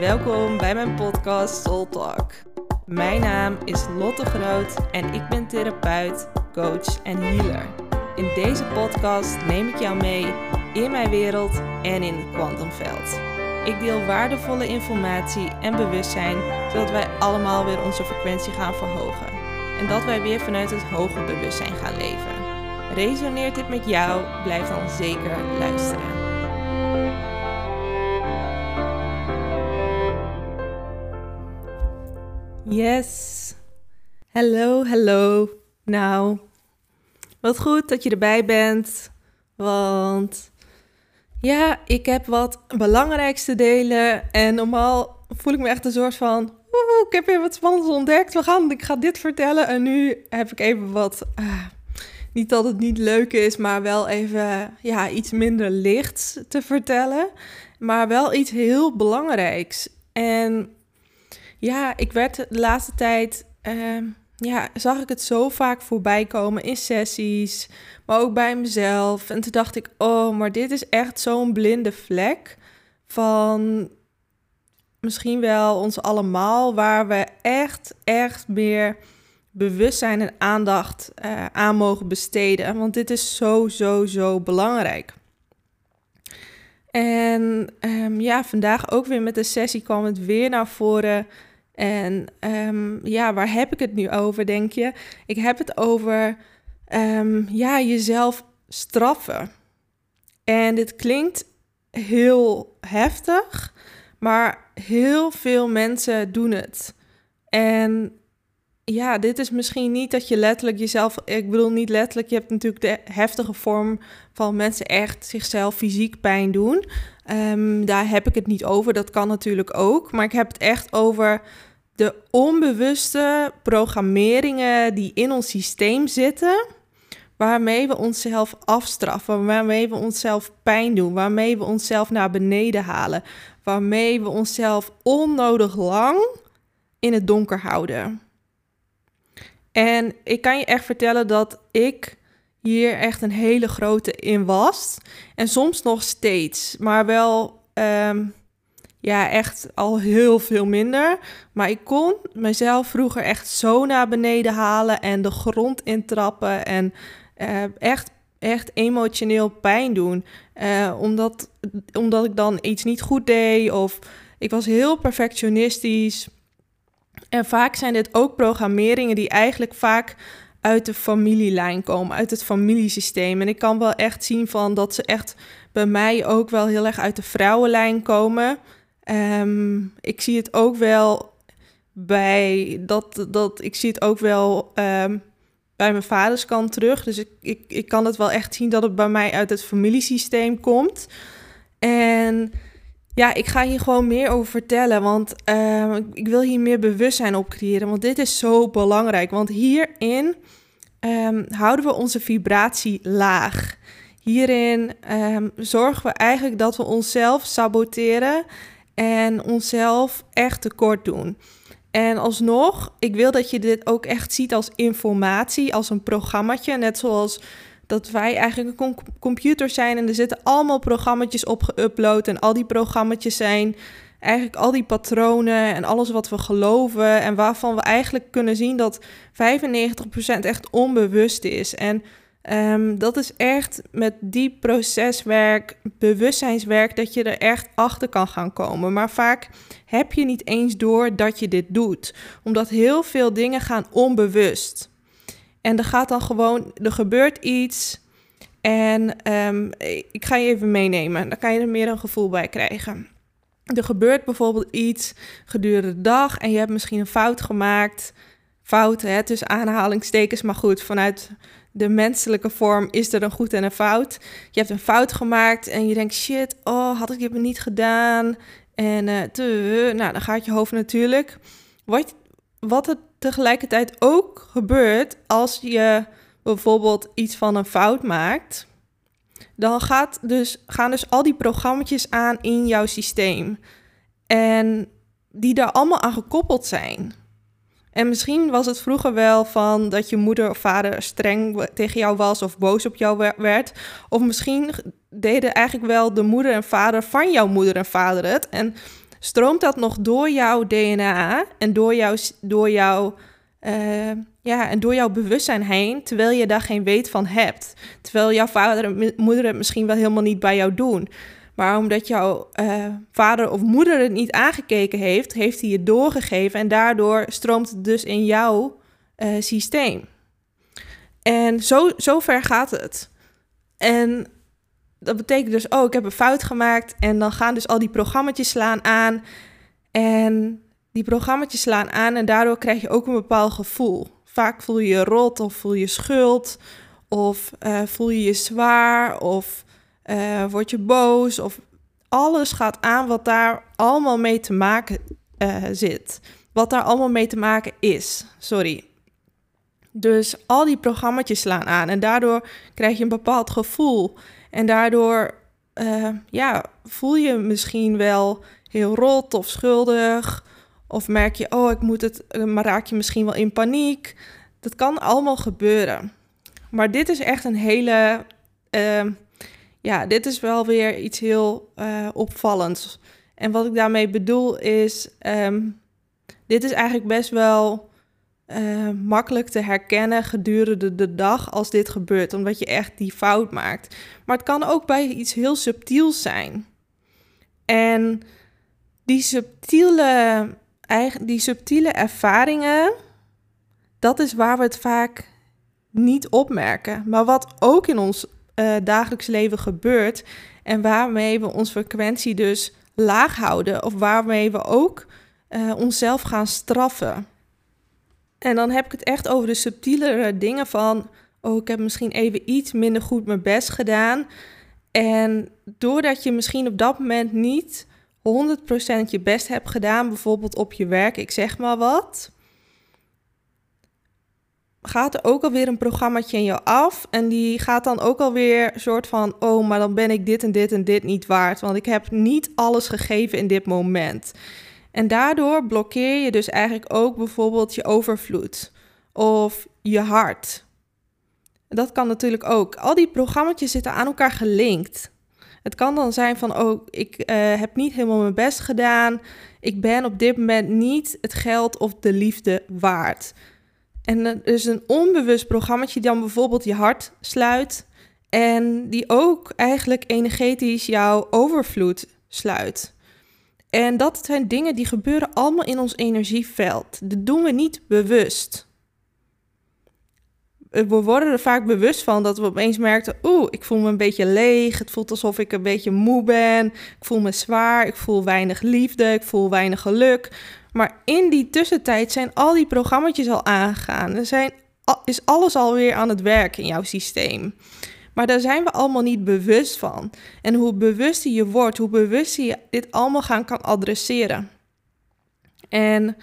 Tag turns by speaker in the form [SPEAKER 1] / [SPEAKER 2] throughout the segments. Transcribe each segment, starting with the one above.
[SPEAKER 1] Welkom bij mijn podcast Soul Talk. Mijn naam is Lotte Groot en ik ben therapeut, coach en healer. In deze podcast neem ik jou mee in mijn wereld en in het kwantumveld. Ik deel waardevolle informatie en bewustzijn, zodat wij allemaal weer onze frequentie gaan verhogen. En dat wij weer vanuit het hoger bewustzijn gaan leven. Resoneert dit met jou? Blijf dan zeker luisteren. Yes. Hallo, hallo. Nou, wat goed dat je erbij bent. Want ja, ik heb wat belangrijks te delen. En normaal voel ik me echt een soort van... Oeh, ik heb weer wat spannends ontdekt. We gaan, ik ga dit vertellen. En nu heb ik even wat... ah, niet dat het niet leuk is, maar wel even ja, iets minder licht te vertellen. Maar wel iets heel belangrijks. En ja, ik werd de laatste tijd, ehm, ja, zag ik het zo vaak voorbij komen in sessies, maar ook bij mezelf. En toen dacht ik, oh, maar dit is echt zo'n blinde vlek van misschien wel ons allemaal, waar we echt, echt meer bewustzijn en aandacht eh, aan mogen besteden. Want dit is zo, zo, zo belangrijk. En ehm, ja, vandaag ook weer met de sessie kwam het weer naar voren. En ehm, ja, waar heb ik het nu over, denk je? Ik heb het over ehm, ja, jezelf straffen. En dit klinkt heel heftig, maar heel veel mensen doen het. En ja, dit is misschien niet dat je letterlijk jezelf. Ik bedoel niet letterlijk. Je hebt natuurlijk de heftige vorm van mensen echt zichzelf fysiek pijn doen. Ehm, daar heb ik het niet over. Dat kan natuurlijk ook. Maar ik heb het echt over de onbewuste programmeringen die in ons systeem zitten. Waarmee we onszelf afstraffen, waarmee we onszelf pijn doen, waarmee we onszelf naar beneden halen, waarmee we onszelf onnodig lang in het donker houden. En ik kan je echt vertellen dat ik hier echt een hele grote in was. En soms nog steeds, maar wel ehm, ja, echt al heel veel minder. Maar ik kon mezelf vroeger echt zo naar beneden halen en de grond intrappen en uh, echt, echt emotioneel pijn doen. Uh, omdat, omdat ik dan iets niet goed deed of ik was heel perfectionistisch. En vaak zijn dit ook programmeringen die eigenlijk vaak uit de familielijn komen, uit het familiesysteem. En ik kan wel echt zien van dat ze echt bij mij ook wel heel erg uit de vrouwenlijn komen. Um, ik zie het ook wel bij dat, dat ik zie het ook wel um, bij mijn vaders kant terug. Dus ik, ik, ik kan het wel echt zien dat het bij mij uit het familiesysteem komt. En ja, ik ga hier gewoon meer over vertellen, want uh, ik wil hier meer bewustzijn op creëren, want dit is zo belangrijk. Want hierin um, houden we onze vibratie laag. Hierin um, zorgen we eigenlijk dat we onszelf saboteren en onszelf echt tekort doen. En alsnog, ik wil dat je dit ook echt ziet als informatie, als een programmaatje, net zoals dat wij eigenlijk een computer zijn en er zitten allemaal programma's op geüpload en al die programma's zijn eigenlijk al die patronen en alles wat we geloven en waarvan we eigenlijk kunnen zien dat 95% echt onbewust is. En um, dat is echt met diep proceswerk, bewustzijnswerk, dat je er echt achter kan gaan komen. Maar vaak heb je niet eens door dat je dit doet, omdat heel veel dingen gaan onbewust. En er gaat dan gewoon, er gebeurt iets. En um, ik ga je even meenemen. Dan kan je er meer een gevoel bij krijgen. Er gebeurt bijvoorbeeld iets gedurende de dag en je hebt misschien een fout gemaakt. Fout, hè, tussen aanhalingstekens, maar goed, vanuit de menselijke vorm is er een goed en een fout. Je hebt een fout gemaakt en je denkt, shit, oh, had ik dit niet gedaan? En uh, nou, dan gaat je hoofd natuurlijk. Wat, wat het tegelijkertijd ook gebeurt als je bijvoorbeeld iets van een fout maakt, dan gaat dus, gaan dus al die programma's aan in jouw systeem. En die daar allemaal aan gekoppeld zijn. En misschien was het vroeger wel van dat je moeder of vader streng tegen jou was of boos op jou werd. Of misschien deden eigenlijk wel de moeder en vader van jouw moeder en vader het. En stroomt dat nog door jouw DNA en door, jouw, door, jouw, uh, ja, en door jouw bewustzijn heen, terwijl je daar geen weet van hebt. Terwijl jouw vader en moeder het misschien wel helemaal niet bij jou doen. Maar omdat jouw uh, vader of moeder het niet aangekeken heeft, heeft hij je doorgegeven en daardoor stroomt het dus in jouw uh, systeem. En zo, zo ver gaat het. En dat betekent dus, oh, ik heb een fout gemaakt. En dan gaan dus al die programma's slaan aan. En die programma's slaan aan en daardoor krijg je ook een bepaald gevoel. Vaak voel je je rot of voel je schuld. Of uh, voel je je zwaar of uh, word je boos. Of alles gaat aan wat daar allemaal mee te maken uh, zit. Wat daar allemaal mee te maken is. Sorry. Dus al die programma's slaan aan en daardoor krijg je een bepaald gevoel. En daardoor uh, ja, voel je misschien wel heel rot of schuldig. Of merk je, oh, ik moet het, eh, maar raak je misschien wel in paniek. Dat kan allemaal gebeuren. Maar dit is echt een hele, uh, ja, dit is wel weer iets heel uh, opvallends. En wat ik daarmee bedoel is, um, dit is eigenlijk best wel uh, makkelijk te herkennen gedurende de dag als dit gebeurt, omdat je echt die fout maakt. Maar het kan ook bij iets heel subtiels zijn. En die subtiele, die subtiele ervaringen, dat is waar we het vaak niet opmerken. Maar wat ook in ons uh, dagelijks leven gebeurt en waarmee we onze frequentie dus laag houden of waarmee we ook uh, onszelf gaan straffen. En dan heb ik het echt over de subtielere dingen van, oh, ik heb misschien even iets minder goed mijn best gedaan. En doordat je misschien op dat moment niet 100% je best hebt gedaan, bijvoorbeeld op je werk, ik zeg maar wat, gaat er ook alweer een programmaatje in je af. En die gaat dan ook alweer soort van, oh, maar dan ben ik dit en dit en dit niet waard. Want ik heb niet alles gegeven in dit moment. En daardoor blokkeer je dus eigenlijk ook bijvoorbeeld je overvloed of je hart. Dat kan natuurlijk ook. Al die programma's zitten aan elkaar gelinkt. Het kan dan zijn van, oh, ik uh, heb niet helemaal mijn best gedaan. Ik ben op dit moment niet het geld of de liefde waard. En er is een onbewust programma die dan bijvoorbeeld je hart sluit. En die ook eigenlijk energetisch jouw overvloed sluit. En dat zijn dingen die gebeuren allemaal in ons energieveld. Dat doen we niet bewust. We worden er vaak bewust van dat we opeens merken: oeh, ik voel me een beetje leeg. Het voelt alsof ik een beetje moe ben. Ik voel me zwaar. Ik voel weinig liefde. Ik voel weinig geluk. Maar in die tussentijd zijn al die programma's al aangegaan. Er zijn, is alles alweer aan het werk in jouw systeem. Maar daar zijn we allemaal niet bewust van. En hoe bewuster je wordt, hoe bewuster je dit allemaal gaan kan adresseren. En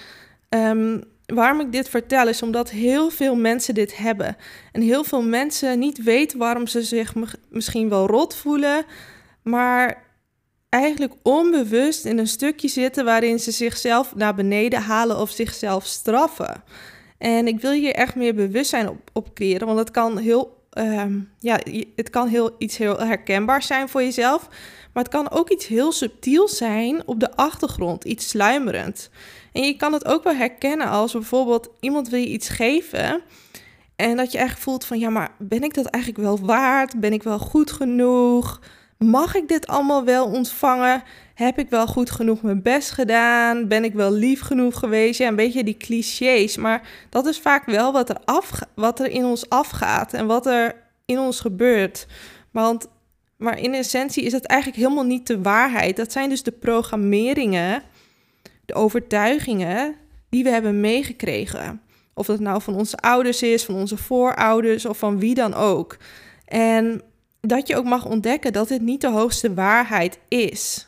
[SPEAKER 1] um, waarom ik dit vertel is omdat heel veel mensen dit hebben. En heel veel mensen niet weten waarom ze zich misschien wel rot voelen, maar eigenlijk onbewust in een stukje zitten waarin ze zichzelf naar beneden halen of zichzelf straffen. En ik wil hier echt meer bewustzijn op, op want het kan heel um, ja, het kan heel, iets heel herkenbaars zijn voor jezelf. Maar het kan ook iets heel subtiels zijn op de achtergrond, iets sluimerend. En je kan het ook wel herkennen als bijvoorbeeld iemand wil je iets geven. En dat je echt voelt van ja, maar ben ik dat eigenlijk wel waard? Ben ik wel goed genoeg? Mag ik dit allemaal wel ontvangen? Heb ik wel goed genoeg mijn best gedaan? Ben ik wel lief genoeg geweest? Ja, een beetje die clichés. Maar dat is vaak wel wat er, af, wat er in ons afgaat en wat er in ons gebeurt. Want, maar in essentie is het eigenlijk helemaal niet de waarheid. Dat zijn dus de programmeringen, de overtuigingen die we hebben meegekregen. Of dat nou van onze ouders is, van onze voorouders of van wie dan ook. En dat je ook mag ontdekken dat dit niet de hoogste waarheid is.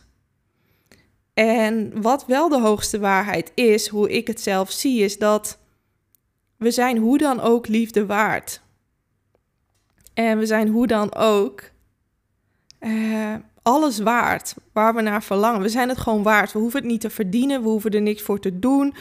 [SPEAKER 1] En wat wel de hoogste waarheid is, hoe ik het zelf zie, is dat we zijn hoe dan ook liefde waard. En we zijn hoe dan ook uh, alles waard waar we naar verlangen. We zijn het gewoon waard. We hoeven het niet te verdienen, we hoeven er niks voor te doen.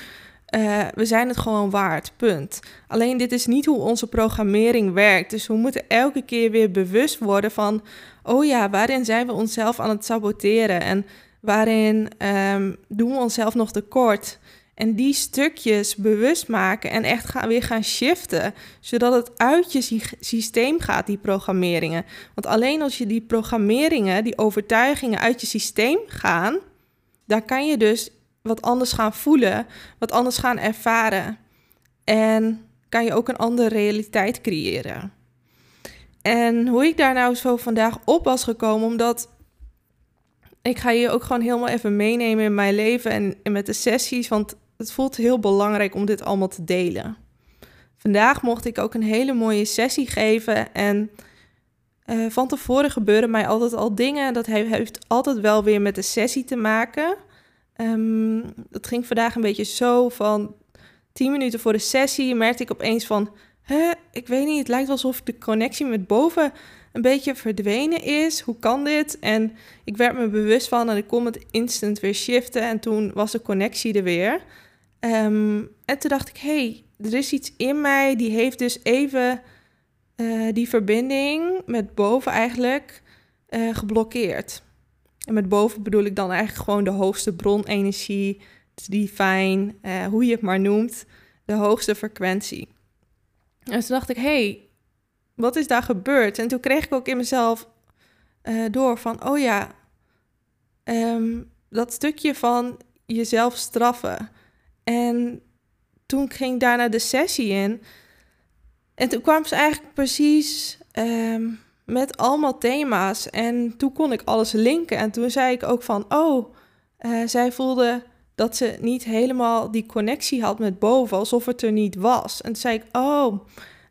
[SPEAKER 1] Uh, we zijn het gewoon waard, punt. Alleen dit is niet hoe onze programmering werkt. Dus we moeten elke keer weer bewust worden van... oh ja, waarin zijn we onszelf aan het saboteren? En Waarin um, doen we onszelf nog tekort? En die stukjes bewust maken en echt gaan, weer gaan shiften, zodat het uit je systeem gaat, die programmeringen. Want alleen als je die programmeringen, die overtuigingen uit je systeem gaan, daar kan je dus wat anders gaan voelen, wat anders gaan ervaren. En kan je ook een andere realiteit creëren. En hoe ik daar nou zo vandaag op was gekomen, omdat ik ga je ook gewoon helemaal even meenemen in mijn leven en, met de sessies, want het voelt heel belangrijk om dit allemaal te delen. Vandaag mocht ik ook een hele mooie sessie geven en uh, van tevoren gebeuren mij altijd al dingen. Dat heeft altijd wel weer met de sessie te maken. Um, het ging vandaag een beetje zo van 10 minuten voor de sessie merkte ik opeens van, hè, ik weet niet, het lijkt alsof de connectie met boven een beetje verdwenen is. Hoe kan dit? En ik werd me bewust van en ik kon het instant weer shiften en toen was de connectie er weer. Um, en toen dacht ik, hey, er is iets in mij die heeft dus even uh, die verbinding met boven eigenlijk uh, geblokkeerd. En met boven bedoel ik dan eigenlijk gewoon de hoogste bronenergie, divine, uh, hoe je het maar noemt, de hoogste frequentie. En toen dacht ik, hey, wat is daar gebeurd? En toen kreeg ik ook in mezelf uh, door van, oh ja, um, dat stukje van jezelf straffen. En toen ging daarna de sessie in. En toen kwam ze eigenlijk precies um, met allemaal thema's. En toen kon ik alles linken. En toen zei ik ook van, oh, uh, zij voelde dat ze niet helemaal die connectie had met boven, alsof het er niet was. En toen zei ik, oh.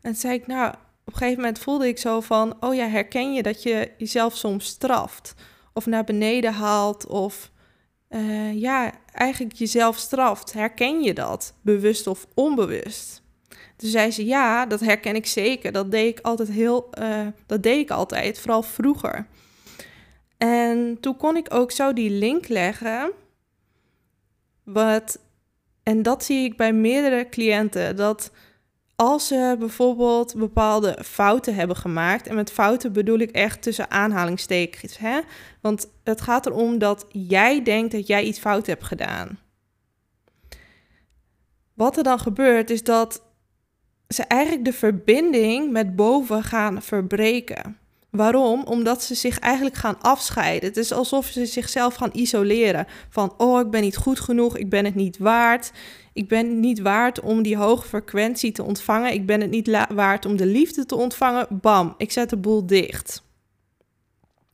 [SPEAKER 1] En toen zei ik, nou, op een gegeven moment voelde ik zo van, oh ja, herken je dat je jezelf soms straft? Of naar beneden haalt, of uh, ja, eigenlijk jezelf straft. Herken je dat, bewust of onbewust? Toen zei ze, ja, dat herken ik zeker. Dat deed ik altijd heel, uh, dat deed ik altijd, vooral vroeger. En toen kon ik ook zo die link leggen. Wat, en dat zie ik bij meerdere cliënten. Dat als ze bijvoorbeeld bepaalde fouten hebben gemaakt, en met fouten bedoel ik echt tussen aanhalingstekens, hè? want het gaat erom dat jij denkt dat jij iets fout hebt gedaan. Wat er dan gebeurt is dat ze eigenlijk de verbinding met boven gaan verbreken. Waarom? Omdat ze zich eigenlijk gaan afscheiden. Het is alsof ze zichzelf gaan isoleren. Van, oh, ik ben niet goed genoeg, ik ben het niet waard. Ik ben niet waard om die hoge frequentie te ontvangen. Ik ben het niet waard om de liefde te ontvangen. Bam, ik zet de boel dicht.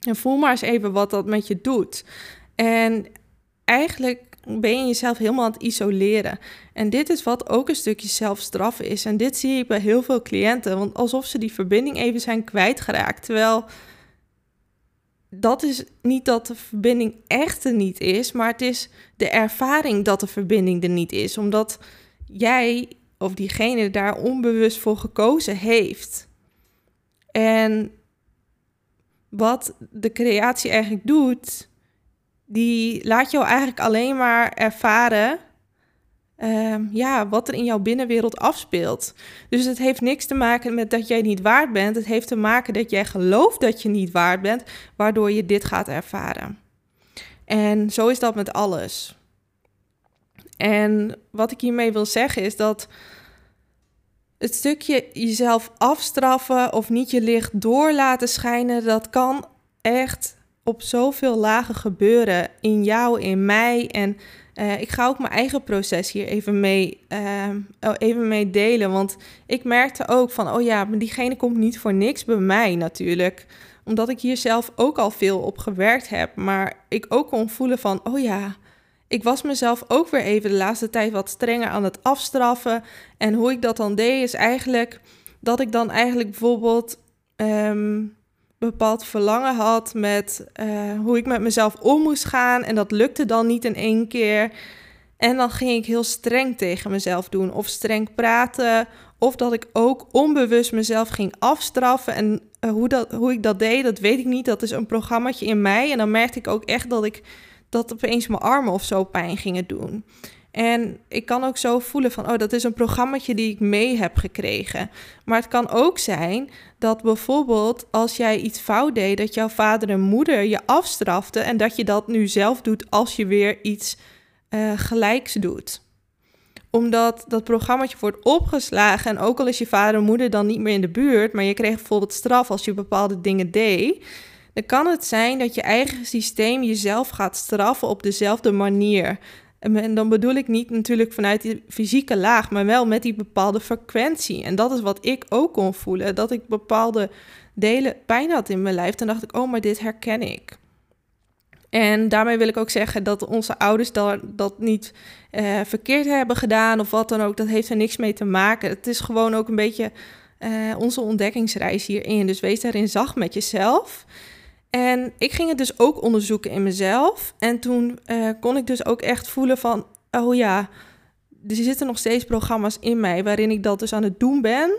[SPEAKER 1] En voel maar eens even wat dat met je doet. En eigenlijk ben je jezelf helemaal aan het isoleren. En dit is wat ook een stukje zelfstraffen is. En dit zie ik bij heel veel cliënten, want alsof ze die verbinding even zijn kwijtgeraakt. Terwijl dat is niet dat de verbinding echt er niet is, maar het is de ervaring dat de verbinding er niet is. Omdat jij of diegene daar onbewust voor gekozen heeft. En wat de creatie eigenlijk doet, die laat jou eigenlijk alleen maar ervaren Ehm, ja, wat er in jouw binnenwereld afspeelt. Dus het heeft niks te maken met dat jij niet waard bent. Het heeft te maken dat jij gelooft dat je niet waard bent, waardoor je dit gaat ervaren. En zo is dat met alles. En wat ik hiermee wil zeggen is dat het stukje jezelf afstraffen of niet je licht door laten schijnen, dat kan echt op zoveel lagen gebeuren in jou, in mij en uh, ik ga ook mijn eigen proces hier even mee, uh, even mee delen. Want ik merkte ook van, oh ja, maar diegene komt niet voor niks bij mij natuurlijk. Omdat ik hier zelf ook al veel op gewerkt heb. Maar ik ook kon voelen van, oh ja, ik was mezelf ook weer even de laatste tijd wat strenger aan het afstraffen. En hoe ik dat dan deed is eigenlijk dat ik dan eigenlijk bijvoorbeeld... Um, bepaald verlangen had met uh, hoe ik met mezelf om moest gaan. En dat lukte dan niet in één keer. En dan ging ik heel streng tegen mezelf doen. Of streng praten. Of dat ik ook onbewust mezelf ging afstraffen. En uh, hoe, dat, hoe ik dat deed, dat weet ik niet. Dat is een programmaatje in mij. En dan merkte ik ook echt dat ik dat opeens mijn armen of zo pijn gingen doen. En ik kan ook zo voelen van, oh, dat is een programmaatje die ik mee heb gekregen. Maar het kan ook zijn dat bijvoorbeeld als jij iets fout deed, dat jouw vader en moeder je afstrafte en dat je dat nu zelf doet als je weer iets uh, gelijks doet omdat dat programmaatje wordt opgeslagen en ook al is je vader en moeder dan niet meer in de buurt, maar je kreeg bijvoorbeeld straf als je bepaalde dingen deed, dan kan het zijn dat je eigen systeem jezelf gaat straffen op dezelfde manier. En dan bedoel ik niet natuurlijk vanuit die fysieke laag, maar wel met die bepaalde frequentie. En dat is wat ik ook kon voelen, dat ik bepaalde delen pijn had in mijn lijf. Dan dacht ik, oh, maar dit herken ik. En daarmee wil ik ook zeggen dat onze ouders dat, dat niet uh, verkeerd hebben gedaan of wat dan ook. Dat heeft er niks mee te maken. Het is gewoon ook een beetje uh, onze ontdekkingsreis hierin. Dus wees daarin zacht met jezelf. En ik ging het dus ook onderzoeken in mezelf. En toen uh, kon ik dus ook echt voelen van, oh ja, er zitten nog steeds programma's in mij waarin ik dat dus aan het doen ben.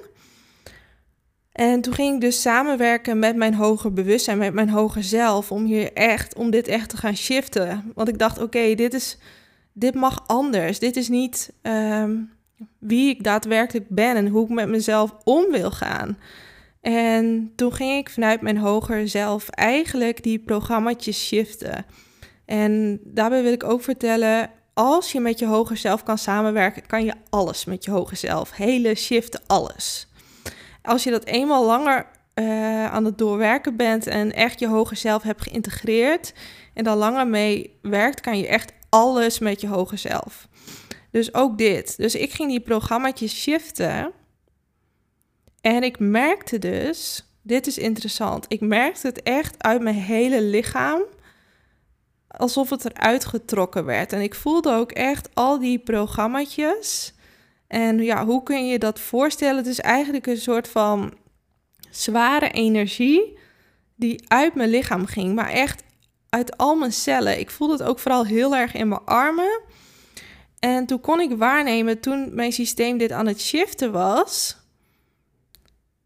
[SPEAKER 1] En toen ging ik dus samenwerken met mijn hoger bewustzijn, met mijn hoger zelf, om hier echt, om dit echt te gaan shiften. Want ik dacht, oké, dit is, dit mag anders. Dit is niet um, wie ik daadwerkelijk ben en hoe ik met mezelf om wil gaan. En toen ging ik vanuit mijn hoger zelf eigenlijk die programma's shiften. En daarbij wil ik ook vertellen, als je met je hoger zelf kan samenwerken, kan je alles met je hoger zelf. Hele shift, alles. Als je dat eenmaal langer uh, aan het doorwerken bent en echt je hoger zelf hebt geïntegreerd en dan langer mee werkt, kan je echt alles met je hoger zelf. Dus ook dit. Dus ik ging die programma's shiften. En ik merkte dus, dit is interessant, ik merkte het echt uit mijn hele lichaam, alsof het eruit getrokken werd. En ik voelde ook echt al die programma's en ja, hoe kun je dat voorstellen? Het is eigenlijk een soort van zware energie die uit mijn lichaam ging, maar echt uit al mijn cellen. Ik voelde het ook vooral heel erg in mijn armen. En toen kon ik waarnemen, toen mijn systeem dit aan het shiften was,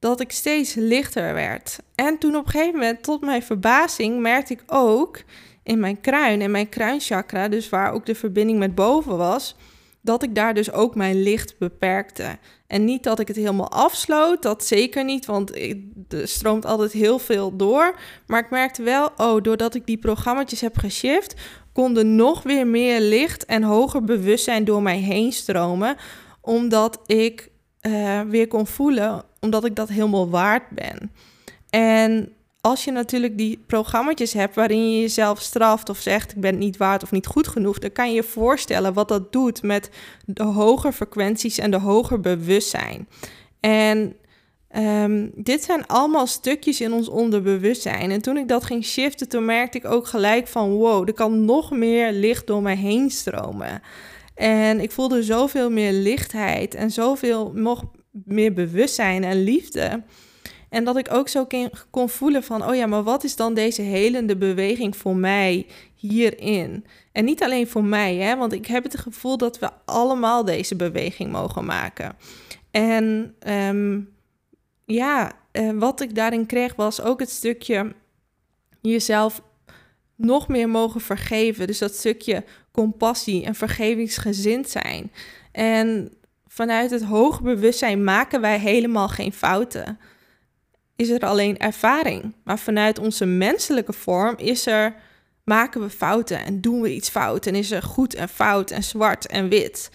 [SPEAKER 1] dat ik steeds lichter werd. En toen op een gegeven moment, tot mijn verbazing, merkte ik ook in mijn kruin en mijn kruinchakra, dus waar ook de verbinding met boven was, dat ik daar dus ook mijn licht beperkte. En niet dat ik het helemaal afsloot, dat zeker niet, want er stroomt altijd heel veel door. Maar ik merkte wel, oh, doordat ik die programma's heb geshift, kon er nog weer meer licht en hoger bewustzijn door mij heen stromen, omdat ik uh, weer kon voelen, omdat ik dat helemaal waard ben. En als je natuurlijk die programma's hebt waarin je jezelf straft of zegt ik ben niet waard of niet goed genoeg, dan kan je je voorstellen wat dat doet met de hoger frequenties en de hoger bewustzijn. En um, dit zijn allemaal stukjes in ons onderbewustzijn. En toen ik dat ging shiften, toen merkte ik ook gelijk van wow, er kan nog meer licht door mij heen stromen. En ik voelde zoveel meer lichtheid en zoveel nog meer bewustzijn en liefde. En dat ik ook zo kon voelen van, oh ja, maar wat is dan deze helende beweging voor mij hierin? En niet alleen voor mij, hè, want ik heb het gevoel dat we allemaal deze beweging mogen maken. En ehm, ja, uh, wat ik daarin kreeg was ook het stukje jezelf nog meer mogen vergeven. Dus dat stukje compassie en vergevingsgezind zijn. En vanuit het hoge bewustzijn maken wij helemaal geen fouten is er alleen ervaring. Maar vanuit onze menselijke vorm is er, maken we fouten en doen we iets fout. En is er goed en fout en zwart en wit.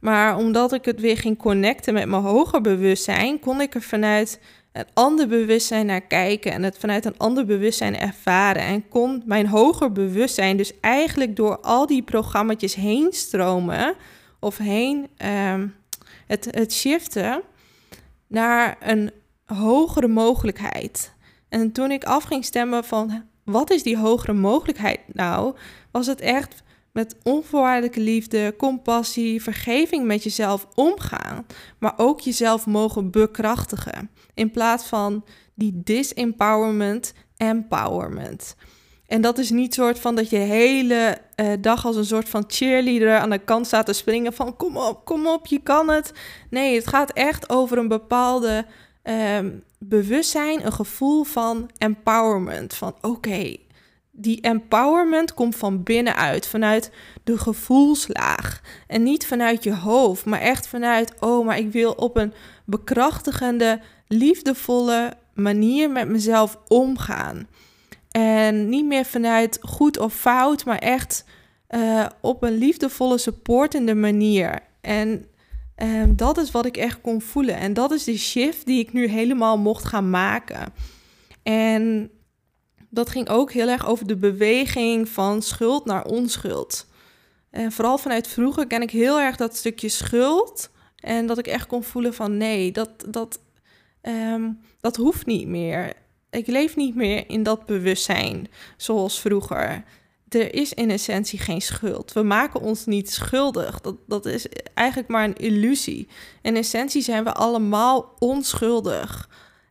[SPEAKER 1] Maar omdat ik het weer ging connecten met mijn hoger bewustzijn, kon ik er vanuit een ander bewustzijn naar kijken en het vanuit een ander bewustzijn ervaren. En kon mijn hoger bewustzijn dus eigenlijk door al die programma's heen stromen of heen uh, het, het shiften naar een hogere mogelijkheid. En toen ik af ging stemmen van wat is die hogere mogelijkheid nou, was het echt met onvoorwaardelijke liefde, compassie, vergeving met jezelf omgaan, maar ook jezelf mogen bekrachtigen in plaats van die disempowerment, empowerment. En dat is niet soort van dat je hele uh, dag als een soort van cheerleader aan de kant staat te springen van kom op, kom op, je kan het. Nee, het gaat echt over een bepaalde um, bewustzijn, een gevoel van empowerment. Van oké, die empowerment komt van binnenuit, vanuit de gevoelslaag. En niet vanuit je hoofd, maar echt vanuit, oh, maar ik wil op een bekrachtigende, liefdevolle manier met mezelf omgaan. En niet meer vanuit goed of fout, maar echt uh, op een liefdevolle, supportende manier. En um, dat is wat ik echt kon voelen. En dat is de shift die ik nu helemaal mocht gaan maken. En dat ging ook heel erg over de beweging van schuld naar onschuld. En vooral vanuit vroeger ken ik heel erg dat stukje schuld. En dat ik echt kon voelen van nee, dat, dat, um, dat hoeft niet meer. Ik leef niet meer in dat bewustzijn zoals vroeger. Er is in essentie geen schuld. We maken ons niet schuldig. Dat, dat is eigenlijk maar een illusie. In essentie zijn we allemaal onschuldig.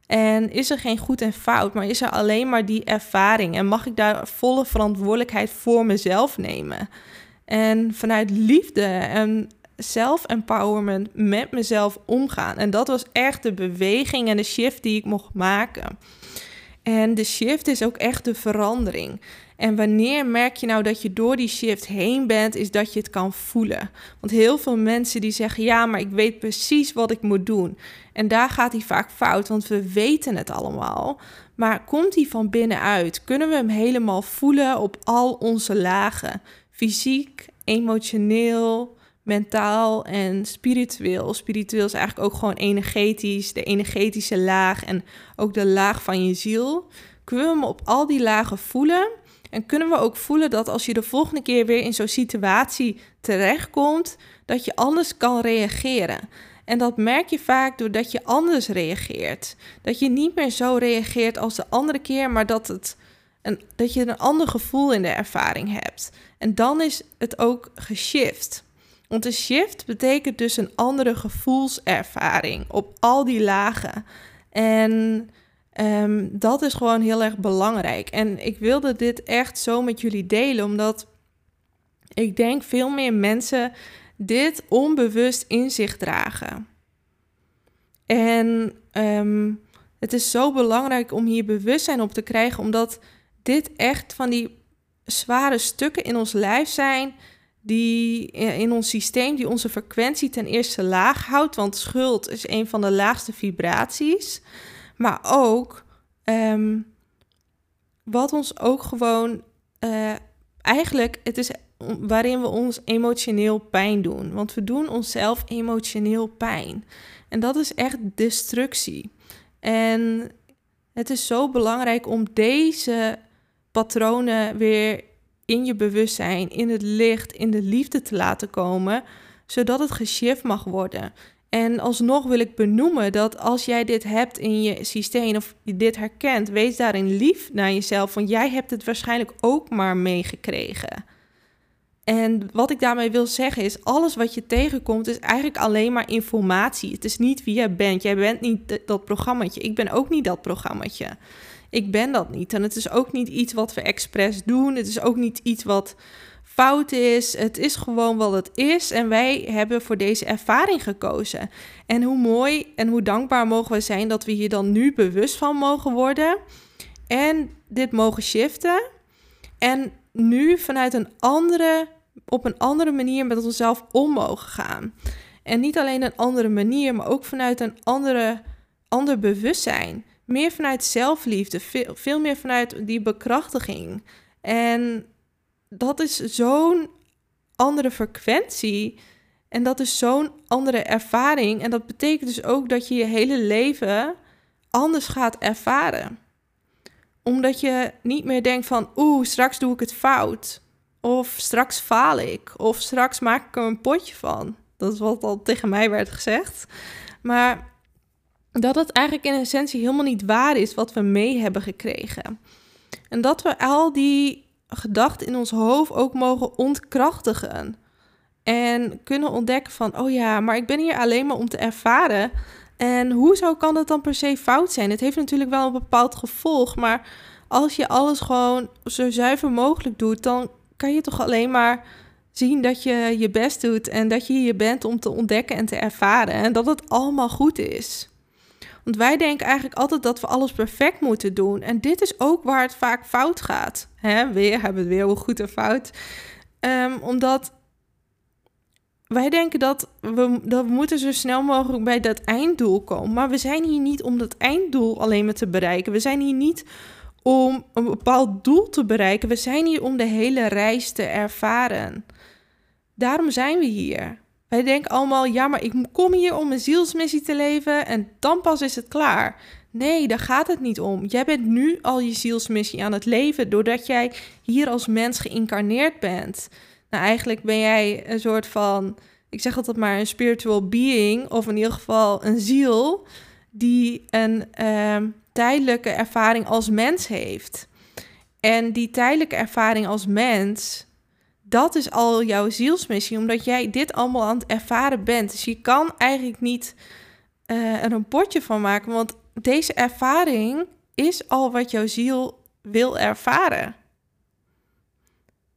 [SPEAKER 1] En is er geen goed en fout, maar is er alleen maar die ervaring? En mag ik daar volle verantwoordelijkheid voor mezelf nemen? En vanuit liefde en self-empowerment met mezelf omgaan. En dat was echt de beweging en de shift die ik mocht maken. En de shift is ook echt de verandering. En wanneer merk je nou dat je door die shift heen bent, is dat je het kan voelen. Want heel veel mensen die zeggen: Ja, maar ik weet precies wat ik moet doen. En daar gaat hij vaak fout, want we weten het allemaal. Maar komt hij van binnenuit? Kunnen we hem helemaal voelen op al onze lagen? Fysiek, emotioneel, mentaal en spiritueel. Spiritueel is eigenlijk ook gewoon energetisch, de energetische laag en ook de laag van je ziel. Kunnen we hem op al die lagen voelen? En kunnen we ook voelen dat als je de volgende keer weer in zo'n situatie terechtkomt, dat je anders kan reageren. En dat merk je vaak doordat je anders reageert. Dat je niet meer zo reageert als de andere keer, maar dat, het een, dat je een ander gevoel in de ervaring hebt. En dan is het ook geshift. Want een shift betekent dus een andere gevoelservaring op al die lagen. En um, dat is gewoon heel erg belangrijk. En ik wilde dit echt zo met jullie delen, omdat ik denk veel meer mensen dit onbewust in zich dragen. En um, het is zo belangrijk om hier bewustzijn op te krijgen, omdat dit echt van die zware stukken in ons lijf zijn die in ons systeem die onze frequentie ten eerste laag houdt, want schuld is een van de laagste vibraties, maar ook um, wat ons ook gewoon uh, eigenlijk het is waarin we ons emotioneel pijn doen, want we doen onszelf emotioneel pijn. En dat is echt destructie. En het is zo belangrijk om deze patronen weer in je bewustzijn, in het licht, in de liefde te laten komen, zodat het geshift mag worden. En alsnog wil ik benoemen dat als jij dit hebt in je systeem of je dit herkent, wees daarin lief naar jezelf, want jij hebt het waarschijnlijk ook maar meegekregen. En wat ik daarmee wil zeggen is, alles wat je tegenkomt is eigenlijk alleen maar informatie. Het is niet wie jij bent. Jij bent niet dat programmaatje. Ik ben ook niet dat programmaatje. Ik ben dat niet. En het is ook niet iets wat we expres doen. Het is ook niet iets wat fout is. Het is gewoon wat het is. En wij hebben voor deze ervaring gekozen. En hoe mooi en hoe dankbaar mogen we zijn dat we hier dan nu bewust van mogen worden. En dit mogen shiften. En nu vanuit een andere, op een andere manier met onszelf om mogen gaan. En niet alleen een andere manier, maar ook vanuit een andere, ander bewustzijn meer vanuit zelfliefde, veel, meer vanuit die bekrachtiging. En dat is zo'n andere frequentie. En dat is zo'n andere ervaring. En dat betekent dus ook dat je je hele leven anders gaat ervaren. Omdat je niet meer denkt van, oeh, straks doe ik het fout. Of straks faal ik. Of straks maak ik er een potje van. Dat is wat al tegen mij werd gezegd. Maar dat het eigenlijk in essentie helemaal niet waar is wat we mee hebben gekregen. En dat we al die gedachten in ons hoofd ook mogen ontkrachtigen. En kunnen ontdekken van, oh ja, maar ik ben hier alleen maar om te ervaren. En hoezo kan dat dan per se fout zijn? Het heeft natuurlijk wel een bepaald gevolg, maar als je alles gewoon zo zuiver mogelijk doet, dan kan je toch alleen maar zien dat je je best doet en dat je hier bent om te ontdekken en te ervaren en dat het allemaal goed is. Want wij denken eigenlijk altijd dat we alles perfect moeten doen. En dit is ook waar het vaak fout gaat. Hè? Weer hebben we het weer hoe goed en fout. Um, omdat wij denken dat we, dat we moeten zo snel mogelijk bij dat einddoel komen. Maar we zijn hier niet om dat einddoel alleen maar te bereiken. We zijn hier niet om een bepaald doel te bereiken. We zijn hier om de hele reis te ervaren. Daarom zijn we hier. Wij denken allemaal, ja, maar ik kom hier om een zielsmissie te leven en dan pas is het klaar. Nee, daar gaat het niet om. Jij bent nu al je zielsmissie aan het leven doordat jij hier als mens geïncarneerd bent. Nou, eigenlijk ben jij een soort van, ik zeg altijd maar, een spiritual being, of in ieder geval een ziel, die een uh, tijdelijke ervaring als mens heeft. En die tijdelijke ervaring als mens, dat is al jouw zielsmissie, omdat jij dit allemaal aan het ervaren bent. Dus je kan eigenlijk niet uh, er een potje van maken, want deze ervaring is al wat jouw ziel wil ervaren.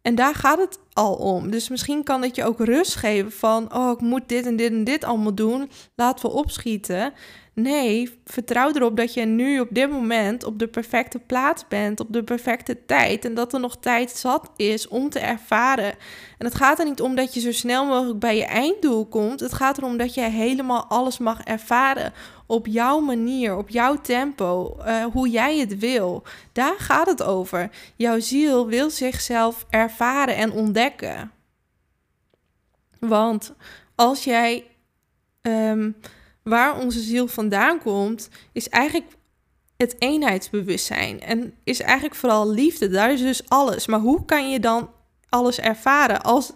[SPEAKER 1] En daar gaat het al om. Dus misschien kan het je ook rust geven van, oh, ik moet dit en dit en dit allemaal doen. Laten we opschieten. Nee, vertrouw erop dat je nu op dit moment op de perfecte plaats bent, op de perfecte tijd. En dat er nog tijd zat is om te ervaren. En het gaat er niet om dat je zo snel mogelijk bij je einddoel komt. Het gaat erom dat je helemaal alles mag ervaren. Op jouw manier, op jouw tempo, uh, hoe jij het wil. Daar gaat het over. Jouw ziel wil zichzelf ervaren en ontdekken. Want als jij. Um, waar onze ziel vandaan komt, is eigenlijk het eenheidsbewustzijn. En is eigenlijk vooral liefde. Daar is dus alles. Maar hoe kan je dan alles ervaren als,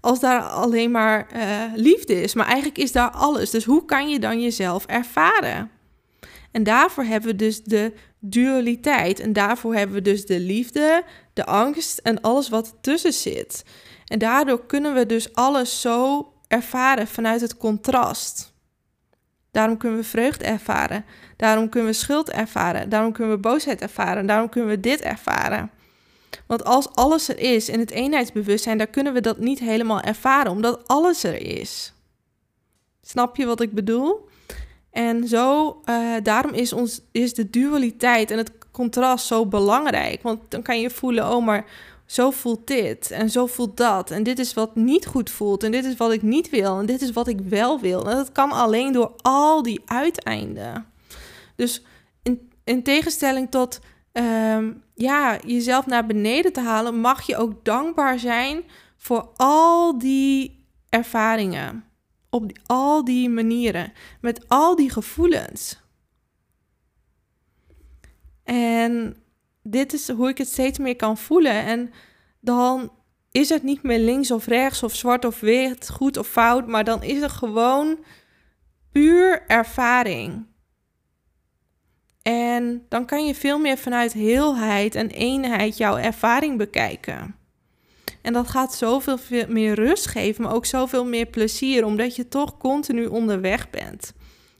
[SPEAKER 1] als daar alleen maar uh, liefde is? Maar eigenlijk is daar alles. Dus hoe kan je dan jezelf ervaren? En daarvoor hebben we dus de dualiteit. En daarvoor hebben we dus de liefde, de angst en alles wat tussen zit. En daardoor kunnen we dus alles zo ervaren vanuit het contrast. Daarom kunnen we vreugde ervaren. Daarom kunnen we schuld ervaren. Daarom kunnen we boosheid ervaren. Daarom kunnen we dit ervaren. Want als alles er is in het eenheidsbewustzijn, dan kunnen we dat niet helemaal ervaren, omdat alles er is. Snap je wat ik bedoel? En zo, uh, daarom is, ons, is de dualiteit en het contrast zo belangrijk. Want dan kan je voelen, oh, maar zo voelt dit en zo voelt dat. En dit is wat niet goed voelt en dit is wat ik niet wil en dit is wat ik wel wil. En dat kan alleen door al die uiteinden. Dus in, in tegenstelling tot ehm, ja, jezelf naar beneden te halen, mag je ook dankbaar zijn voor al die ervaringen. Op al die manieren, met al die gevoelens. En dit is hoe ik het steeds meer kan voelen. En dan is het niet meer links of rechts of zwart of wit, goed of fout, maar dan is het gewoon puur ervaring. En dan kan je veel meer vanuit heelheid en eenheid jouw ervaring bekijken. En dat gaat zoveel meer rust geven, maar ook zoveel meer plezier, omdat je toch continu onderweg bent.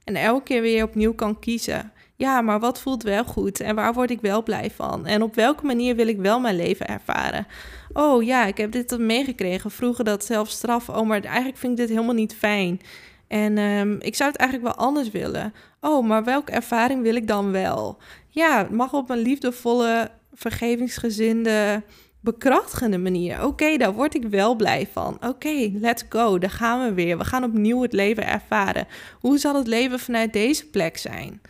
[SPEAKER 1] En elke keer weer opnieuw kan kiezen ja, maar wat voelt wel goed en waar word ik wel blij van? En op welke manier wil ik wel mijn leven ervaren? Oh ja, ik heb dit meegekregen. Vroeger dat zelf straf. Oh, maar eigenlijk vind ik dit helemaal niet fijn. En um, ik zou het eigenlijk wel anders willen. Oh, maar welke ervaring wil ik dan wel? Ja, het mag op een liefdevolle, vergevingsgezinde, bekrachtigende manier. Oké, daar word ik wel blij van. Oké, let's go. Daar gaan we weer. We gaan opnieuw het leven ervaren. Hoe zal het leven vanuit deze plek zijn?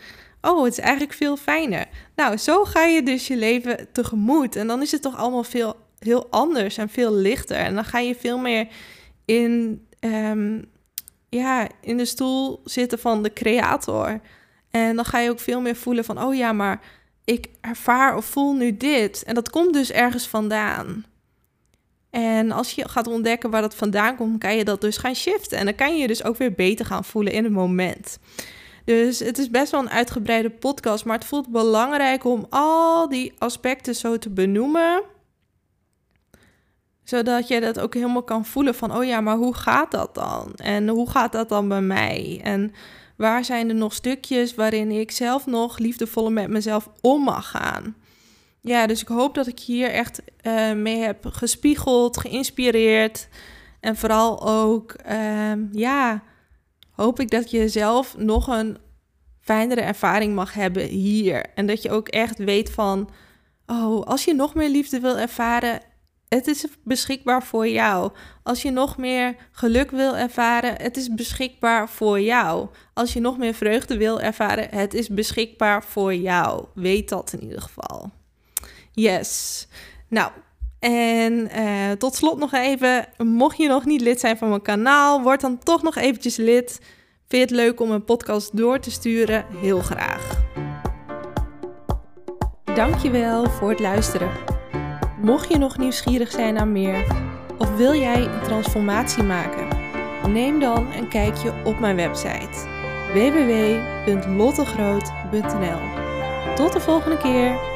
[SPEAKER 1] Oh, het is eigenlijk veel fijner. Nou, zo ga je dus je leven tegemoet. En dan is het toch allemaal veel heel anders en veel lichter. En dan ga je veel meer in, um, ja, in de stoel zitten van de creator. En dan ga je ook veel meer voelen van, oh ja, maar ik ervaar of voel nu dit. En dat komt dus ergens vandaan. En als je gaat ontdekken waar dat vandaan komt, kan je dat dus gaan shiften. En dan kan je je dus ook weer beter gaan voelen in het moment. Dus het is best wel een uitgebreide podcast, maar het voelt belangrijk om al die aspecten zo te benoemen. Zodat je dat ook helemaal kan voelen van, oh ja, maar hoe gaat dat dan? En hoe gaat dat dan bij mij? En waar zijn er nog stukjes waarin ik zelf nog liefdevoller met mezelf om mag gaan? Ja, dus ik hoop dat ik hier echt uh, mee heb gespiegeld, geïnspireerd. En vooral ook, uh, ja, hoop ik dat je zelf nog een fijnere ervaring mag hebben hier. En dat je ook echt weet van, oh, als je nog meer liefde wil ervaren, het is beschikbaar voor jou. Als je nog meer geluk wil ervaren, het is beschikbaar voor jou. Als je nog meer vreugde wil ervaren, het is beschikbaar voor jou. Weet dat in ieder geval. Yes. Nou, en uh, tot slot nog even, mocht je nog niet lid zijn van mijn kanaal, word dan toch nog eventjes lid. Vind je het leuk om een podcast door te sturen? Heel graag. Dankjewel voor het luisteren. Mocht je nog nieuwsgierig zijn naar meer, of wil jij een transformatie maken? Neem dan een kijkje op mijn website www.lottegroot.nl. Tot de volgende keer!